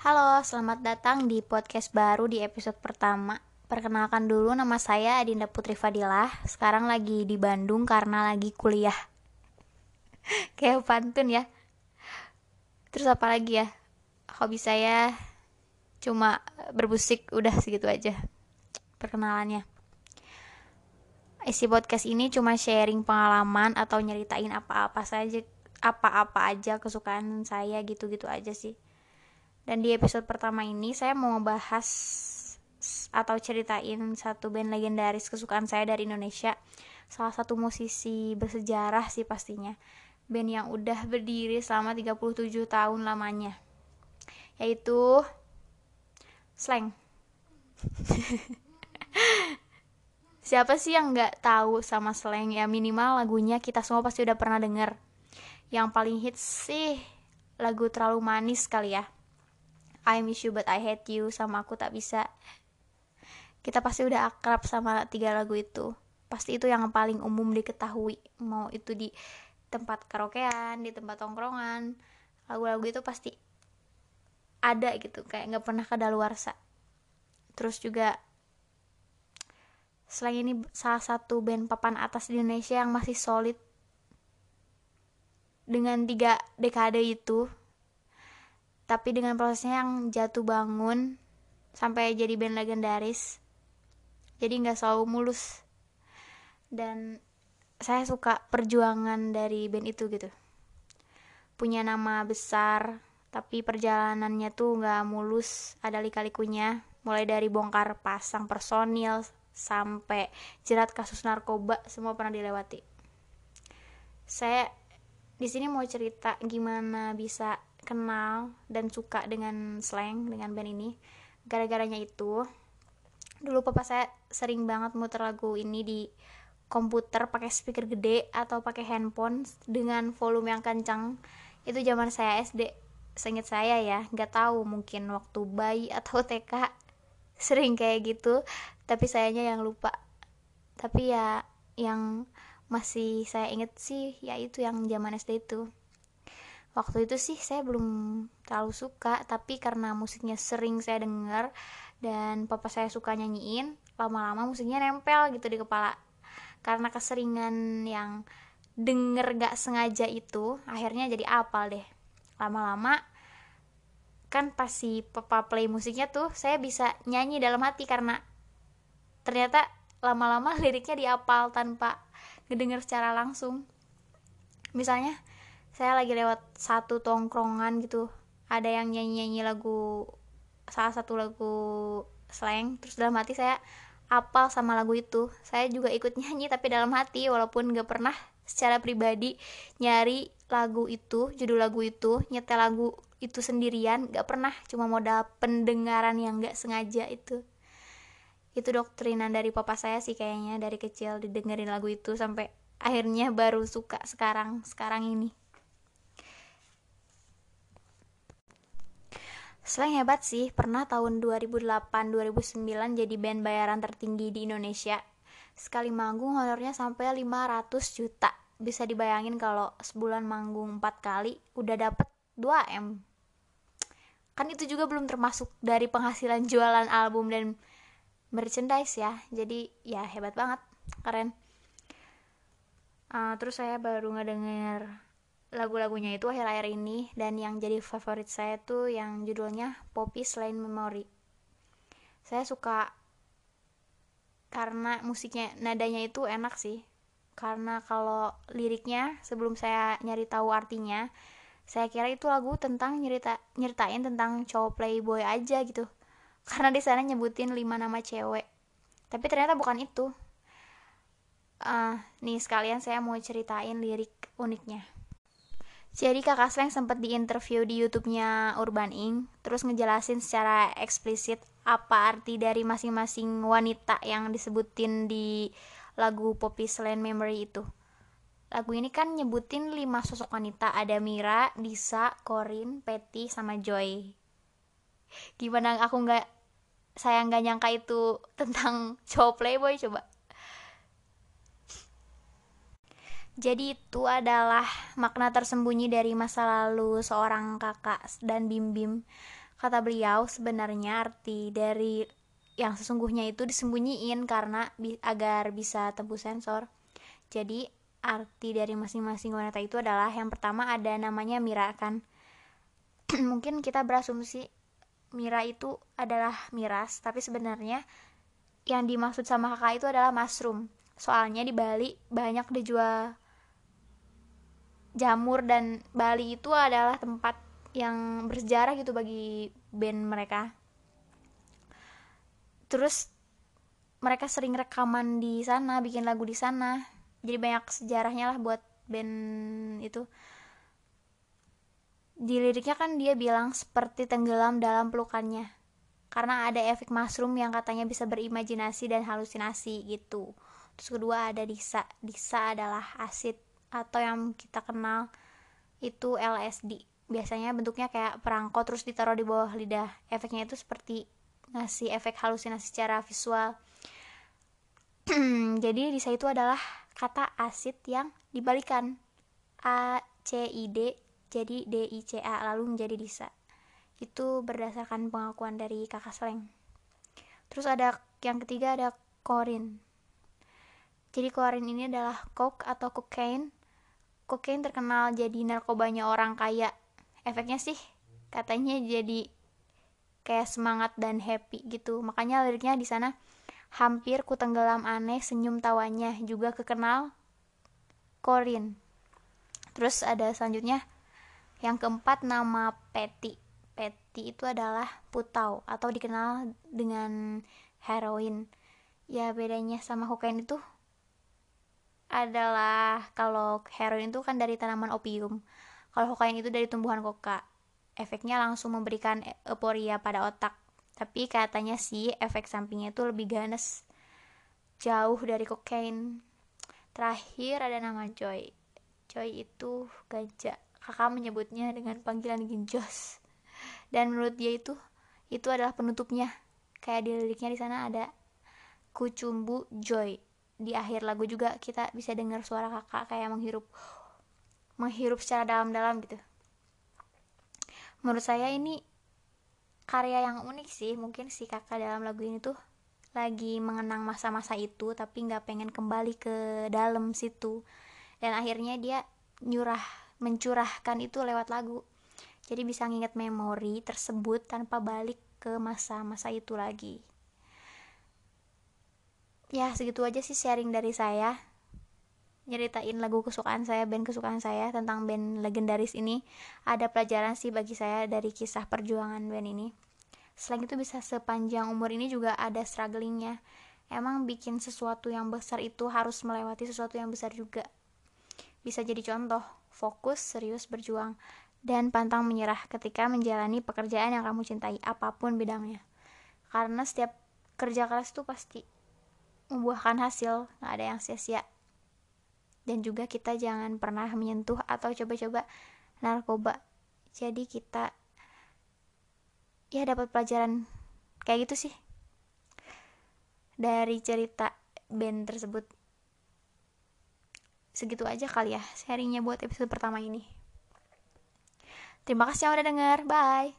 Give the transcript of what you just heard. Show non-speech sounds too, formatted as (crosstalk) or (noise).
Halo, selamat datang di podcast baru di episode pertama. Perkenalkan dulu nama saya Adinda Putri Fadilah. Sekarang lagi di Bandung karena lagi kuliah. (laughs) Kayak pantun ya. Terus apa lagi ya? Hobi saya cuma berbusik, udah segitu aja. Perkenalannya. Isi podcast ini cuma sharing pengalaman atau nyeritain apa-apa saja apa-apa aja kesukaan saya gitu-gitu aja sih dan di episode pertama ini saya mau ngebahas atau ceritain satu band legendaris kesukaan saya dari Indonesia. Salah satu musisi bersejarah sih pastinya. Band yang udah berdiri selama 37 tahun lamanya. Yaitu Slang. (laughs) Siapa sih yang nggak tahu sama Slang ya minimal lagunya kita semua pasti udah pernah denger. Yang paling hits sih lagu terlalu manis kali ya I miss you but I hate you. Sama aku tak bisa. Kita pasti udah akrab sama tiga lagu itu. Pasti itu yang paling umum diketahui. Mau itu di tempat karaokean di tempat tongkrongan. Lagu-lagu itu pasti ada gitu. Kayak nggak pernah kadaluarsa terus juga selain ini salah satu band papan atas di Indonesia yang masih solid dengan tiga dekade itu tapi dengan prosesnya yang jatuh bangun sampai jadi band legendaris jadi nggak selalu mulus. Dan saya suka perjuangan dari band itu gitu. Punya nama besar tapi perjalanannya tuh nggak mulus ada lika-likunya. Mulai dari bongkar pasang personil sampai jerat kasus narkoba semua pernah dilewati. Saya di sini mau cerita gimana bisa kenal dan suka dengan slang dengan band ini. Gara-garanya itu dulu papa saya sering banget muter lagu ini di komputer pakai speaker gede atau pakai handphone dengan volume yang kencang. Itu zaman saya SD seinget saya ya nggak tahu mungkin waktu bayi atau (laughs) TK sering kayak gitu. Tapi sayanya yang lupa. Tapi ya yang masih saya inget sih ya itu yang zaman SD itu waktu itu sih saya belum terlalu suka tapi karena musiknya sering saya dengar dan papa saya suka nyanyiin lama-lama musiknya nempel gitu di kepala. Karena keseringan yang denger gak sengaja itu akhirnya jadi apal deh. Lama-lama kan pasti papa play musiknya tuh saya bisa nyanyi dalam hati karena ternyata lama-lama (laughs) liriknya diapal tanpa ngedenger secara langsung. Misalnya saya lagi lewat satu tongkrongan gitu. Ada yang nyanyi nyanyi lagu salah satu lagu slang. Terus dalam hati saya apal sama lagu itu. Saya juga ikut (laughs) nyanyi tapi dalam hati walaupun gak pernah secara pribadi nyari lagu itu judul lagu itu nyetel lagu itu sendirian gak pernah. Cuma modal pendengaran yang gak sengaja itu. Itu doktrinan dari papa saya sih kayaknya dari kecil didengerin lagu itu sampai akhirnya baru suka sekarang sekarang ini Slang hebat sih, pernah tahun 2008-2009 jadi band bayaran tertinggi di Indonesia. Sekali manggung honornya sampai 500 juta. Bisa dibayangin kalau sebulan manggung 4 kali udah dapet 2M. Kan itu juga belum termasuk dari penghasilan jualan album dan merchandise ya. Jadi ya hebat banget, keren. Uh, terus saya baru ngedenger lagu-lagunya itu akhir-akhir ini dan yang jadi favorit saya tuh yang judulnya Poppy Slain Memory. Saya suka karena musiknya nadanya itu enak sih. Karena kalau liriknya sebelum saya nyari tahu artinya, saya kira itu lagu tentang nyerita nyeritain tentang cowok playboy aja gitu. Karena di sana nyebutin lima nama cewek. Tapi ternyata bukan itu. Uh, nih sekalian saya mau ceritain lirik uniknya. Jadi kakak Sleng sempat diinterview di YouTube-nya Urban Ink, terus ngejelasin secara eksplisit apa arti dari masing-masing wanita yang disebutin di lagu Poppy Slang Memory itu. Lagu ini kan nyebutin lima sosok wanita, ada Mira, Disa, Corin, Petty, sama Joy. Gimana aku nggak saya nggak nyangka itu tentang (laughs) cowok playboy coba. Jadi itu adalah makna tersembunyi dari masa lalu seorang kakak dan Bim Bim. kata beliau sebenarnya arti dari yang sesungguhnya itu disembunyiin karena bi agar bisa tembus sensor. Jadi arti dari masing-masing wanita itu adalah yang pertama ada namanya Mira kan? (clears throat) Mungkin kita berasumsi Mira itu adalah miras tapi sebenarnya yang dimaksud sama kakak itu adalah mushroom. Soalnya di Bali banyak dijual jamur dan Bali itu adalah tempat yang bersejarah gitu bagi band mereka. Terus mereka sering rekaman di sana bikin lagu di sana. Jadi banyak sejarahnya lah buat band itu. Di liriknya kan dia bilang seperti tenggelam dalam pelukannya. Karena ada efek mushroom yang katanya bisa berimajinasi dan halusinasi gitu. Terus kedua ada disa. Disa adalah asid atau yang kita kenal itu LSD biasanya bentuknya kayak perangko terus ditaruh di bawah lidah efeknya itu seperti ngasih efek halusinasi secara visual (clears throat) jadi disa itu adalah kata asid yang dibalikan A C I D jadi DICA lalu menjadi DISA. Itu berdasarkan pengakuan dari kakak Sleng. Terus ada yang ketiga ada korin. Jadi korin ini adalah coke atau cocaine. Cocaine terkenal jadi narkobanya orang kaya. Efeknya sih katanya jadi kayak semangat dan happy gitu. Makanya liriknya di sana hampir ku tenggelam aneh senyum tawanya juga kekenal korin. Terus ada selanjutnya yang keempat nama Peti. Peti itu adalah putau atau dikenal dengan heroin. Ya bedanya sama kokain itu adalah kalau heroin itu kan dari tanaman opium. Kalau kokain itu dari tumbuhan koka. Efeknya langsung memberikan euforia pada otak. Tapi katanya sih efek sampingnya itu lebih ganas. Jauh dari kokain. Terakhir ada nama Joy. Joy itu gajah kakak menyebutnya dengan panggilan Ginjos dan menurut dia itu itu adalah penutupnya kayak di liriknya di sana ada kucumbu joy di akhir lagu juga kita bisa dengar suara kakak kayak menghirup menghirup secara dalam-dalam gitu. Menurut saya ini karya yang unik sih. Mungkin si kakak dalam lagu ini tuh lagi mengenang masa-masa itu tapi nggak pengen kembali ke dalam situ. Dan akhirnya dia nyurah mencurahkan itu lewat lagu. Jadi bisa nginget memori tersebut tanpa balik ke masa-masa itu lagi ya segitu aja sih sharing dari saya. Nyeritain lagu kesukaan saya band kesukaan saya tentang band legendaris ini. Ada pelajaran sih bagi saya dari kisah perjuangan band ini. Selain itu bisa sepanjang umur ini juga ada strugglingnya. Emang bikin sesuatu yang besar itu harus melewati sesuatu yang besar juga. Bisa jadi contoh fokus, serius berjuang, dan pantang menyerah ketika menjalani pekerjaan yang kamu cintai, apa pun bidangnya. Karena setiap kerja keras itu pasti membuahkan hasil, nggak ada yang sia-sia. Dan juga kita jangan pernah menyentuh atau coba-coba narkoba. Jadi kita ya dapat pelajaran kayak gitu sih. Dari cerita band tersebut. Segitu aja kali ya sharingnya buat episode pertama ini. Terima kasih yang udah denger. Bye